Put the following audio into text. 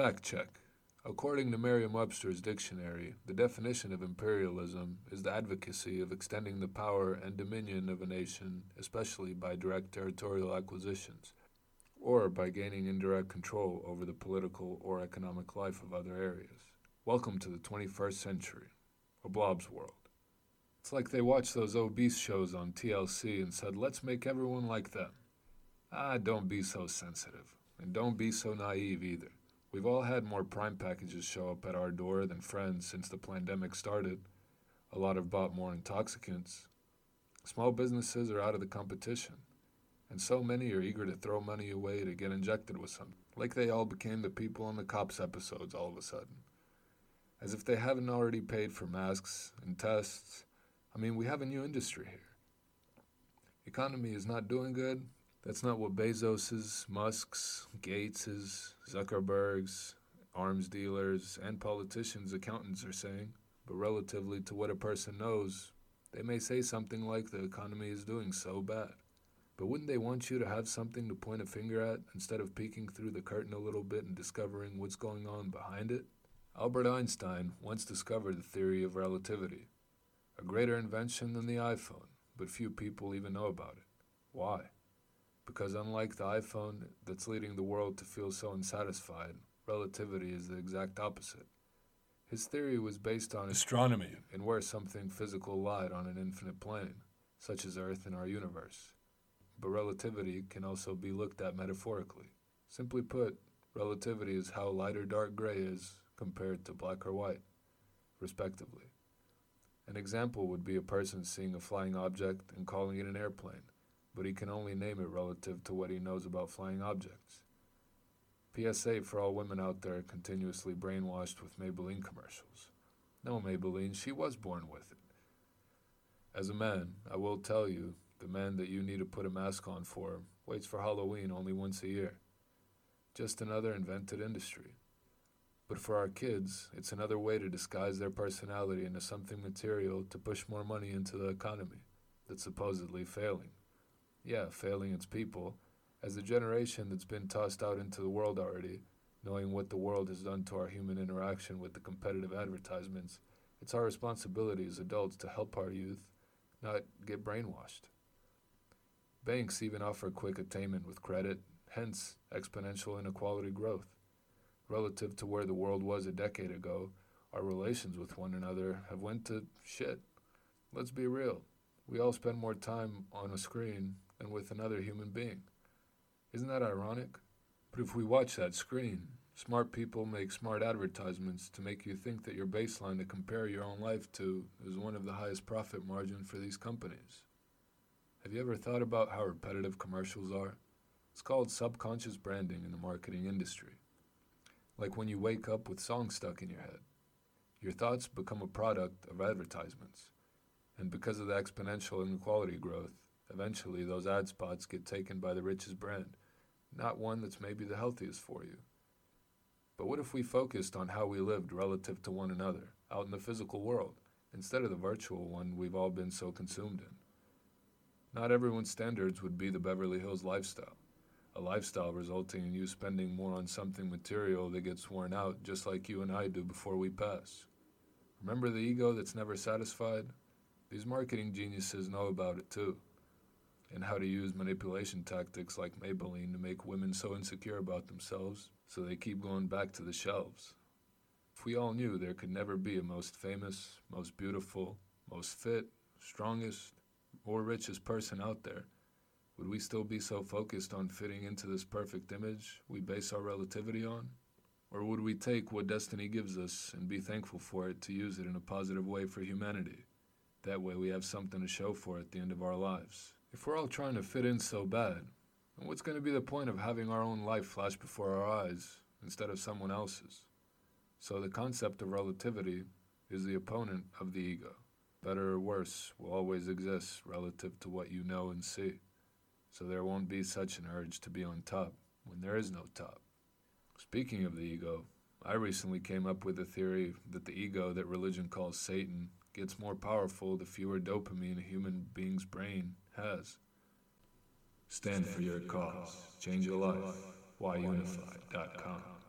Fact check. According to Merriam Webster's dictionary, the definition of imperialism is the advocacy of extending the power and dominion of a nation, especially by direct territorial acquisitions, or by gaining indirect control over the political or economic life of other areas. Welcome to the 21st century, a blob's world. It's like they watched those obese shows on TLC and said, let's make everyone like them. Ah, don't be so sensitive, and don't be so naive either. We've all had more Prime packages show up at our door than friends since the pandemic started. A lot have bought more intoxicants. Small businesses are out of the competition, and so many are eager to throw money away to get injected with something, like they all became the people in the cops episodes all of a sudden. As if they haven't already paid for masks and tests. I mean, we have a new industry here. Economy is not doing good, that's not what Bezos's, Musk's, Gates's, Zuckerberg's, arms dealers, and politicians' accountants are saying, but relatively to what a person knows, they may say something like the economy is doing so bad. But wouldn't they want you to have something to point a finger at instead of peeking through the curtain a little bit and discovering what's going on behind it? Albert Einstein once discovered the theory of relativity, a greater invention than the iPhone, but few people even know about it. Why? Because unlike the iPhone that's leading the world to feel so unsatisfied, relativity is the exact opposite. His theory was based on astronomy and where something physical lied on an infinite plane, such as Earth in our universe. But relativity can also be looked at metaphorically. Simply put, relativity is how light or dark gray is compared to black or white, respectively. An example would be a person seeing a flying object and calling it an airplane but he can only name it relative to what he knows about flying objects. PSA for all women out there continuously brainwashed with Maybelline commercials. No, Maybelline, she was born with it. As a man, I will tell you, the man that you need to put a mask on for waits for Halloween only once a year. Just another invented industry. But for our kids, it's another way to disguise their personality into something material to push more money into the economy that's supposedly failing yeah, failing its people, as a generation that's been tossed out into the world already, knowing what the world has done to our human interaction with the competitive advertisements, it's our responsibility as adults to help our youth not get brainwashed. Banks even offer quick attainment with credit, hence exponential inequality growth. Relative to where the world was a decade ago, our relations with one another have went to shit. Let's be real. We all spend more time on a screen than with another human being. Isn't that ironic? But if we watch that screen, smart people make smart advertisements to make you think that your baseline to compare your own life to is one of the highest profit margin for these companies. Have you ever thought about how repetitive commercials are? It's called subconscious branding in the marketing industry. Like when you wake up with songs stuck in your head. Your thoughts become a product of advertisements. And because of the exponential inequality growth, Eventually, those ad spots get taken by the richest brand, not one that's maybe the healthiest for you. But what if we focused on how we lived relative to one another, out in the physical world, instead of the virtual one we've all been so consumed in? Not everyone's standards would be the Beverly Hills lifestyle, a lifestyle resulting in you spending more on something material that gets worn out just like you and I do before we pass. Remember the ego that's never satisfied? These marketing geniuses know about it too and how to use manipulation tactics like Maybelline to make women so insecure about themselves so they keep going back to the shelves. If we all knew there could never be a most famous, most beautiful, most fit, strongest, or richest person out there, would we still be so focused on fitting into this perfect image we base our relativity on? Or would we take what destiny gives us and be thankful for it to use it in a positive way for humanity? That way we have something to show for at the end of our lives. If we're all trying to fit in so bad, then what's going to be the point of having our own life flash before our eyes instead of someone else's? So the concept of relativity is the opponent of the ego. Better or worse will always exist relative to what you know and see. So there won't be such an urge to be on top when there is no top. Speaking of the ego, I recently came up with a theory that the ego that religion calls Satan gets more powerful the fewer dopamine a human being's brain has. Stand for your cause. Change your life. WhyUnified.com.